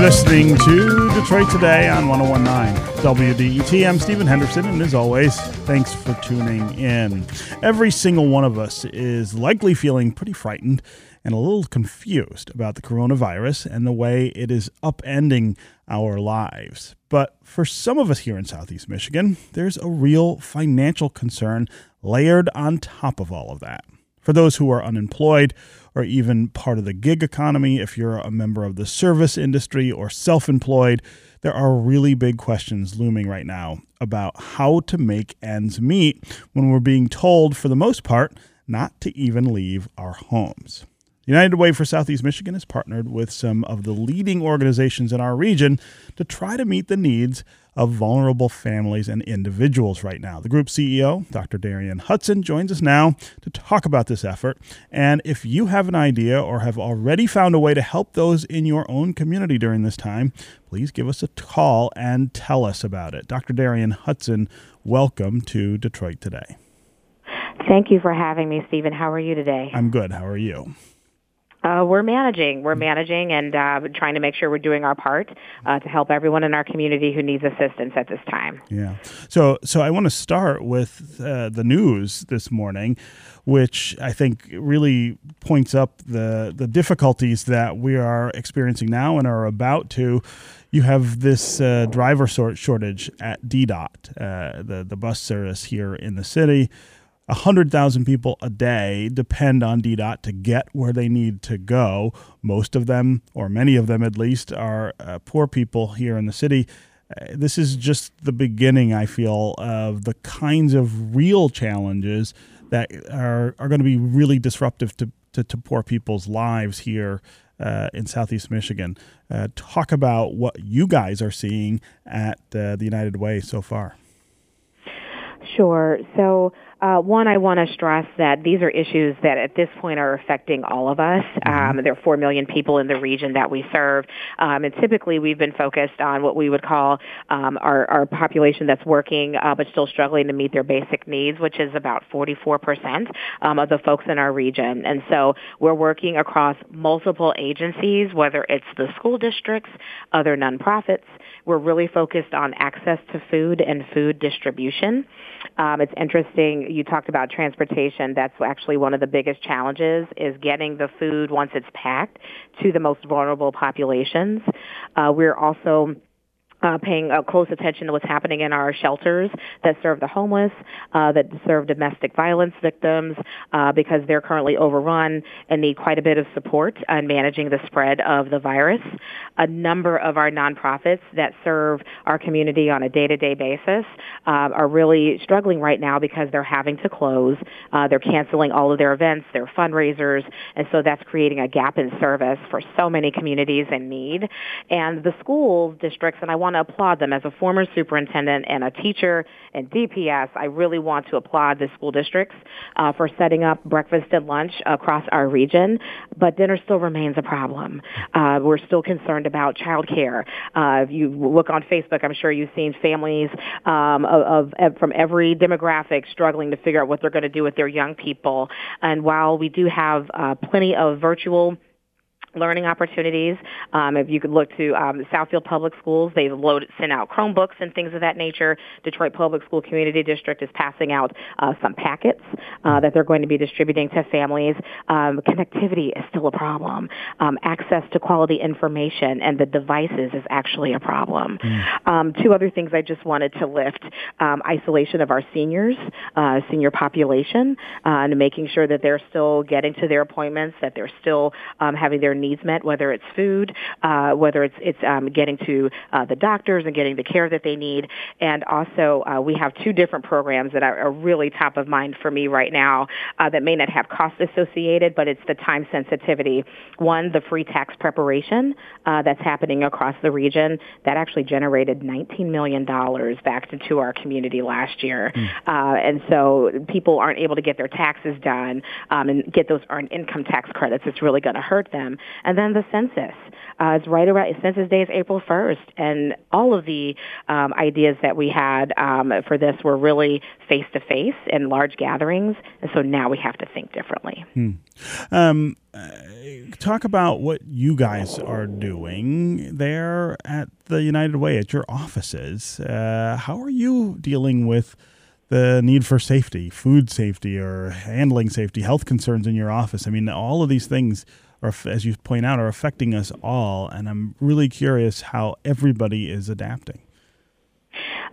You're listening to Detroit Today on 1019 WDET. I'm Stephen Henderson, and as always, thanks for tuning in. Every single one of us is likely feeling pretty frightened and a little confused about the coronavirus and the way it is upending our lives. But for some of us here in Southeast Michigan, there's a real financial concern layered on top of all of that. For those who are unemployed or even part of the gig economy, if you're a member of the service industry or self employed, there are really big questions looming right now about how to make ends meet when we're being told, for the most part, not to even leave our homes. United Way for Southeast Michigan has partnered with some of the leading organizations in our region to try to meet the needs of vulnerable families and individuals right now. The group CEO, Dr. Darienne Hudson, joins us now to talk about this effort. And if you have an idea or have already found a way to help those in your own community during this time, please give us a call and tell us about it. Dr. Darienne Hudson, welcome to Detroit Today. Thank you for having me, Stephen. How are you today? I'm good. How are you? Uh, we're managing. We're managing and uh, trying to make sure we're doing our part uh, to help everyone in our community who needs assistance at this time. Yeah. So, so I want to start with uh, the news this morning, which I think really points up the the difficulties that we are experiencing now and are about to. You have this uh, driver shortage at DDOT, uh, the the bus service here in the city. 100,000 people a day depend on DDOT to get where they need to go. Most of them, or many of them at least, are uh, poor people here in the city. Uh, this is just the beginning, I feel, of the kinds of real challenges that are, are going to be really disruptive to, to, to poor people's lives here uh, in Southeast Michigan. Uh, talk about what you guys are seeing at uh, the United Way so far. Sure. So, uh, one, I want to stress that these are issues that at this point are affecting all of us. Mm-hmm. Um, there are 4 million people in the region that we serve. Um, and typically we've been focused on what we would call um, our, our population that's working uh, but still struggling to meet their basic needs, which is about 44% um, of the folks in our region. And so we're working across multiple agencies, whether it's the school districts, other nonprofits. We're really focused on access to food and food distribution. Um, it's interesting. You talked about transportation. That's actually one of the biggest challenges is getting the food once it's packed to the most vulnerable populations. Uh, we're also uh, paying uh, close attention to what's happening in our shelters that serve the homeless, uh, that serve domestic violence victims, uh, because they're currently overrun and need quite a bit of support in managing the spread of the virus. A number of our nonprofits that serve our community on a day-to-day basis uh, are really struggling right now because they're having to close. Uh, they're canceling all of their events, their fundraisers, and so that's creating a gap in service for so many communities in need. And the school districts, and I want want to applaud them as a former superintendent and a teacher in DPS. I really want to applaud the school districts uh, for setting up breakfast and lunch across our region, but dinner still remains a problem. Uh, we're still concerned about child care. Uh, if you look on Facebook, I'm sure you've seen families um, of, of from every demographic struggling to figure out what they're going to do with their young people. And while we do have uh, plenty of virtual learning opportunities. Um, if you could look to um, Southfield Public Schools, they've loaded, sent out Chromebooks and things of that nature. Detroit Public School Community District is passing out uh, some packets uh, that they're going to be distributing to families. Um, connectivity is still a problem. Um, access to quality information and the devices is actually a problem. Mm. two other things I just wanted to lift: um, isolation of our seniors, uh, senior population, uh, and making sure that they're still getting to their appointments, that they're still having their needs met, whether it's food, uh, whether it's it's um, getting to uh, the doctors and getting the care that they need, and also uh, we have two different programs that are, are really top of mind for me right now uh, that may not have cost associated, but it's the time sensitivity. One, the free tax preparation uh, that's happening across the region that actually generated 19 million dollars back into our community last year, mm. uh, and so people aren't able to get their taxes done um, and get those earned income tax credits. It's really going to hurt them. And then the census. Uh, it's right around Census Day is April 1st, and all of the um, ideas that we had um, for this were really face to face in large gatherings, and so now we have to think differently. Hmm. Um, uh, talk about what you guys are doing there at the United Way at your offices. Uh, how are you dealing with? the need for safety, food safety, or handling safety, health concerns in your office. I mean, all of these things are, as you point out, are affecting us all. And I'm really curious how everybody is adapting.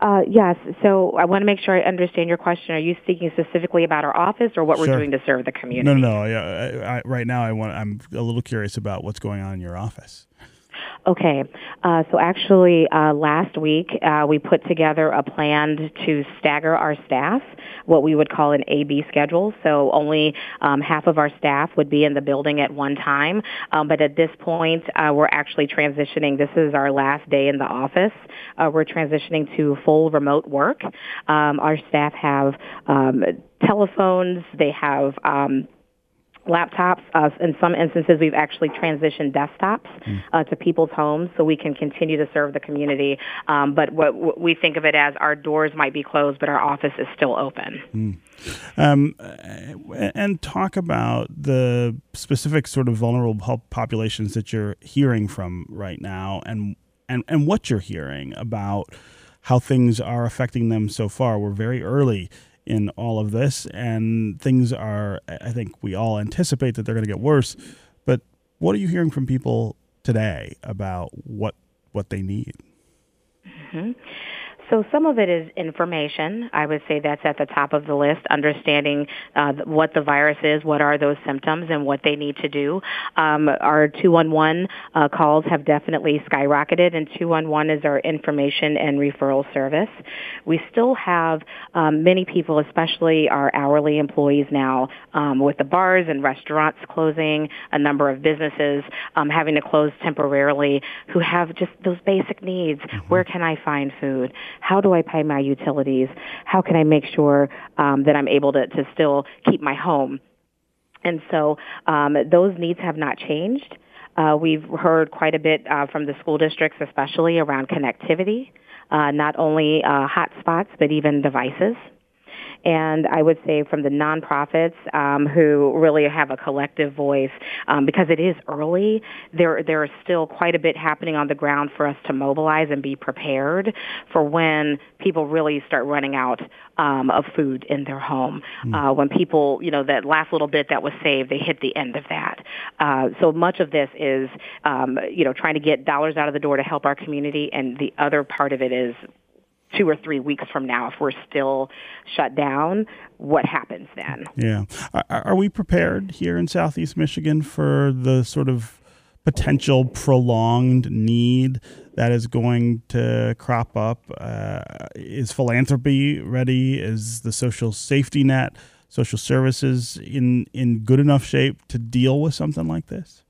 Uh, yes. So I want to make sure I understand your question. Are you speaking specifically about our office or what sure. we're doing to serve the community? No, no, no. I, I, right now, I want. I'm a little curious about what's going on in your office. Okay, uh, so actually, uh, last week uh, we put together a plan to stagger our staff, what we would call an A/B schedule. So only um, half of our staff would be in the building at one time. Um, but at this point, uh, we're actually transitioning. This is our last day in the office. Uh, we're transitioning to full remote work. Um, our staff have um, telephones. They have um, laptops. Uh, in some instances, we've actually transitioned desktops mm. uh, to people's homes so we can continue to serve the community. Um, but what, what, we think of it as our doors might be closed, but our office is still open. Mm. Um, and talk about the specific sort of vulnerable populations that you're hearing from right now, and and and what you're hearing about how things are affecting them so far. We're very early in all of this, and things are. I think we all anticipate that they're going to get worse. But what are you hearing from people today about what what they need? Mm-hmm. So some of it is information. I would say that's at the top of the list, understanding uh, what the virus is, what are those symptoms, and what they need to do. Um, our 211 uh, calls have definitely skyrocketed, and 211 is our information and referral service. We still have um, many people, especially our hourly employees now, um, with the bars and restaurants closing, a number of businesses um, having to close temporarily, who have just those basic needs. Mm-hmm. Where can I find food? How do I pay my utilities? How can I make sure um, that I'm able to, to still keep my home? And so um, those needs have not changed. Uh, we've heard quite a bit uh, from the school districts, especially around connectivity, uh, not only uh, hotspots, but even devices and I would say from the nonprofits um, who really have a collective voice, um, because it is early, there there is still quite a bit happening on the ground for us to mobilize and be prepared for when people really start running out um, of food in their home. Mm. Uh, when people, you know, that last little bit that was saved, they hit the end of that. Uh, so much of this is, um, you know, trying to get dollars out of the door to help our community, and the other part of it is two or three weeks from now, if we're still shut down, what happens then? Yeah. Are, are, we prepared here in Southeast Michigan for the sort of potential prolonged need that is going to crop up? Uh, is philanthropy ready? Is the social safety net, social services in, in good enough shape to deal with something like this?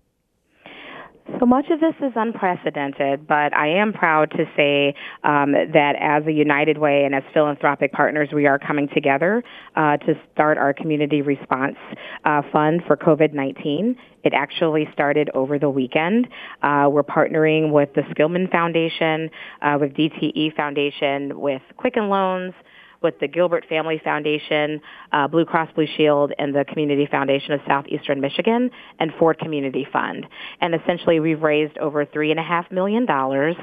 So much of this is unprecedented, but I am proud to say um, that as a United Way and as philanthropic partners, we are coming together uh, to start our community response uh, fund for COVID-19. It actually started over the weekend. Uh, we're partnering with the Skillman Foundation, uh, with DTE Foundation, with Quicken Loans, with the Gilbert Family Foundation, uh, Blue Cross Blue Shield, and the Community Foundation of Southeastern Michigan, and Ford Community Fund. And essentially, we've raised over three and a half million dollars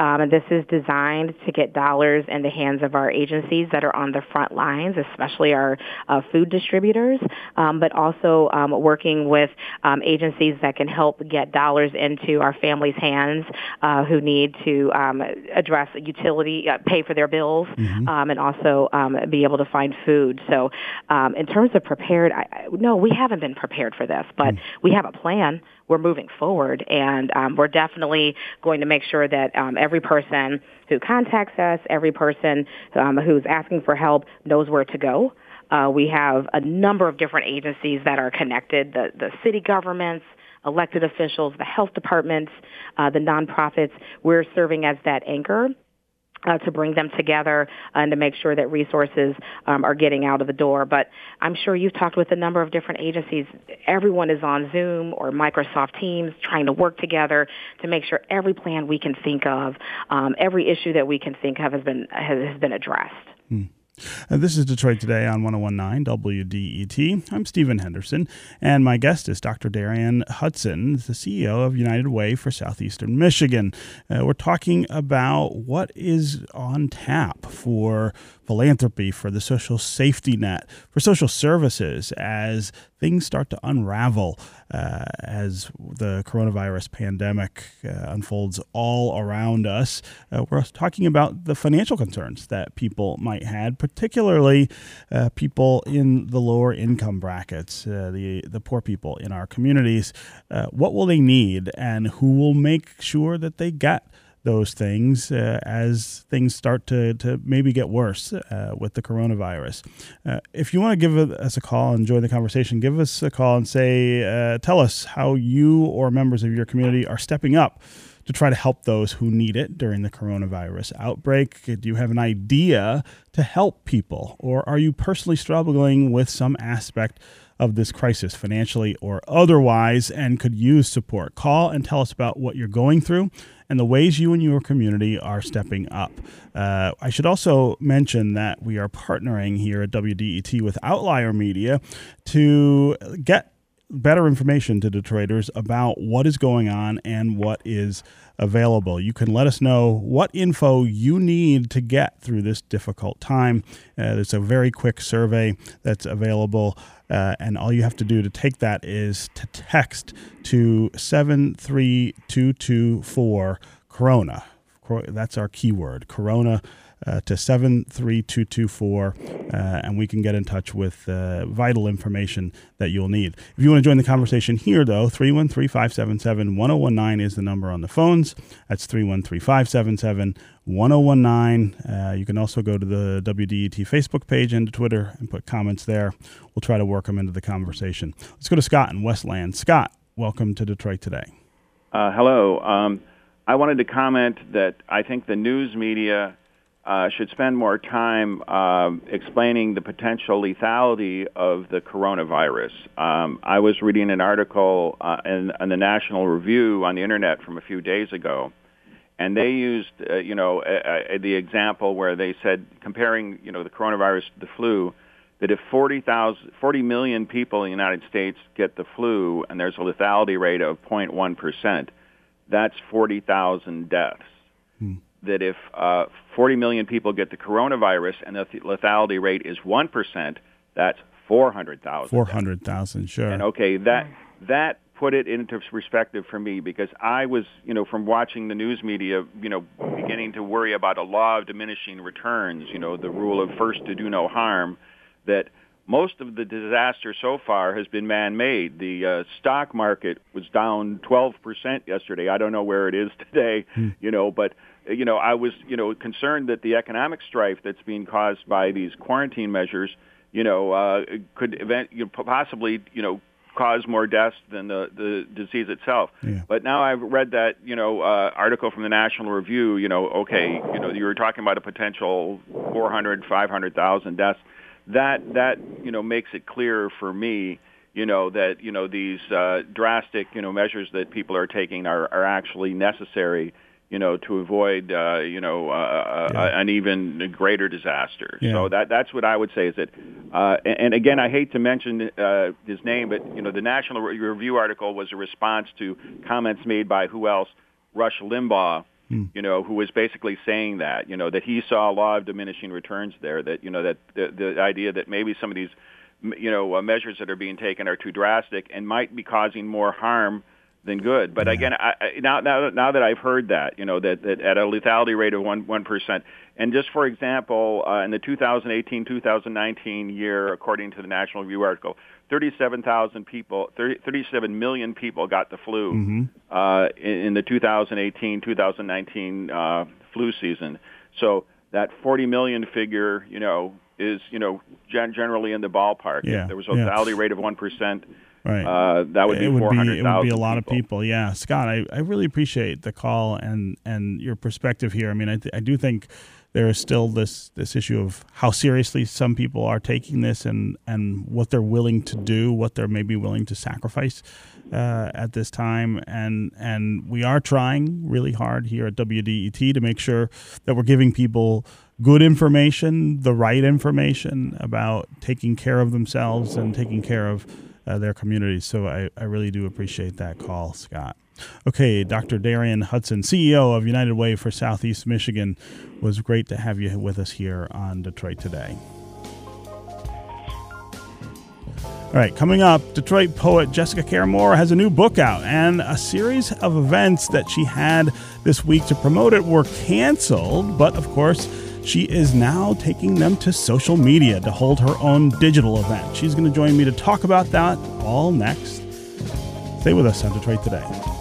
um, and this is designed to get dollars in the hands of our agencies that are on the front lines, especially our uh, food distributors, um, but also um, working with um, agencies that can help get dollars into our families' hands uh, who need to um, address utility, uh, pay for their bills, mm-hmm. um, and also um, be able to find food. So, um, in terms of prepared, I, I, no, we haven't been prepared for this, but mm. we have a plan we're moving forward, and um, we're definitely going to make sure that um, every person who contacts us, every person um, who's asking for help, knows where to go. Uh, we have a number of different agencies that are connected: the the city governments, elected officials, the health departments, uh, the nonprofits. We're serving as that anchor uh, to bring them together and to make sure that resources um, are getting out of the door. But I'm sure you've talked with a number of different agencies. Everyone is on Zoom or Microsoft Teams trying to work together to make sure every plan we can think of, um, every issue that we can think of has been has, has been addressed. Hmm. Uh, this is Detroit Today on 1019 WDET. I'm Stephen Henderson, and my guest is Dr. Darienne Hudson, the CEO of United Way for Southeastern Michigan. Uh, we're talking about what is on tap for philanthropy, for the social safety net, for social services as things start to unravel uh, as the coronavirus pandemic uh, unfolds all around us. Uh, we're talking about the financial concerns that people might have, particularly uh, people in the lower income brackets, uh, the the poor people in our communities. Uh, what will they need, and who will make sure that they get those things uh, as things start to, to maybe get worse uh, with the coronavirus. Uh, if you want to give us a call and join the conversation, give us a call and say, uh, tell us how you or members of your community are stepping up to try to help those who need it during the coronavirus outbreak. Do you have an idea to help people, or are you personally struggling with some aspect? of this crisis, financially or otherwise, and could use support. Call and tell us about what you're going through and the ways you and your community are stepping up. Uh, I should also mention that we are partnering here at WDET with Outlier Media to get better information to Detroiters about what is going on and what is available. You can let us know what info you need to get through this difficult time. Uh, there's a very quick survey that's available. Uh, and all you have to do to take that is to text to 73224 Corona. That's our keyword, Corona uh, to 73224, uh, and we can get in touch with uh, vital information that you'll need. If you want to join the conversation here, though, 313 577 1019 is the number on the phones. That's 313 577 1019. Uh, you can also go to the WDET Facebook page and Twitter and put comments there. We'll try to work them into the conversation. Let's go to Scott in Westland. Scott, welcome to Detroit today. Uh, hello. Um, I wanted to comment that I think the news media uh, should spend more time uh, explaining the potential lethality of the coronavirus. Um, I was reading an article uh, in, in, the National Review on the internet from a few days ago, and they used, uh, you know, the example where they said comparing, you know, the coronavirus to the flu, that if 40, 40 million people in the United States get the flu and there's a lethality rate of 0.1 percent, that's 40,000 deaths. Hmm that if uh, 40 million people get the coronavirus and the lethality rate is 1%, that's 400,000. 400,000, sure. And okay, that that put it into perspective for me because I was, you know, from watching the news media, you know, beginning to worry about a law of diminishing returns, you know, the rule of first to do no harm that most of the disaster so far has been man-made. The uh, stock market was down 12% yesterday. I don't know where it is today, hmm. you know, but you know, I was, you know, concerned that the economic strife that's being caused by these quarantine measures, you know, uh, could event, you know, possibly, you know, cause more deaths than the, the disease itself. Yeah. But now I've read that, you know, uh, article from the National Review, you know, okay, you know, you were talking about a potential 400, 500,000 deaths. That, that, you know, makes it clear for me, you know, that, you know, these uh, drastic, you know, measures that people are taking are, are actually necessary you know, to avoid, uh, you know, uh, uh, yeah. an even greater disaster. Yeah. So that that's what I would say is that, uh, and, and again, I hate to mention uh, his name, but you know, the National Review article was a response to comments made by who else, Rush Limbaugh, hmm. you know, who was basically saying that, you know, that he saw a law of diminishing returns there. That you know, that the, the idea that maybe some of these, you know, uh, measures that are being taken are too drastic and might be causing more harm than good. But yeah. again, I, now now now that I've heard that, you know, that, that at a lethality rate of one one percent, and just for example, uh, in the 2018-2019 year, according to the National Review article, 37,000 people, 30, 37 million people got the flu mm-hmm. uh, in, in the 2018-2019 uh, flu season. So that 40 million figure, you know, is you know gen- generally in the ballpark. Yeah. If there was a lethality yeah. rate of one percent right. uh, that would be it would be it would be a lot people. of people. Yeah, Scott, I, I really appreciate the call and and your perspective here. I mean, I th- I do think there is still this this issue of how seriously some people are taking this and and what they're willing to do, what they're maybe willing to sacrifice uh, at this time, and and we are trying really hard here at WDET to make sure that we're giving people good information, the right information about taking care of themselves and taking care of uh, their communities. So I, I really do appreciate that call, Scott. Okay, Dr. Darienne Hudson, CEO of United Way for Southeast Michigan, was great to have you with us here on Detroit Today. All right, coming up, Detroit poet Jessica Care Moore has a new book out, and a series of events that she had this week to promote it were canceled. But of course, she is now taking them to social media to hold her own digital event. She's going to join me to talk about that all next. Stay with us on Detroit Today.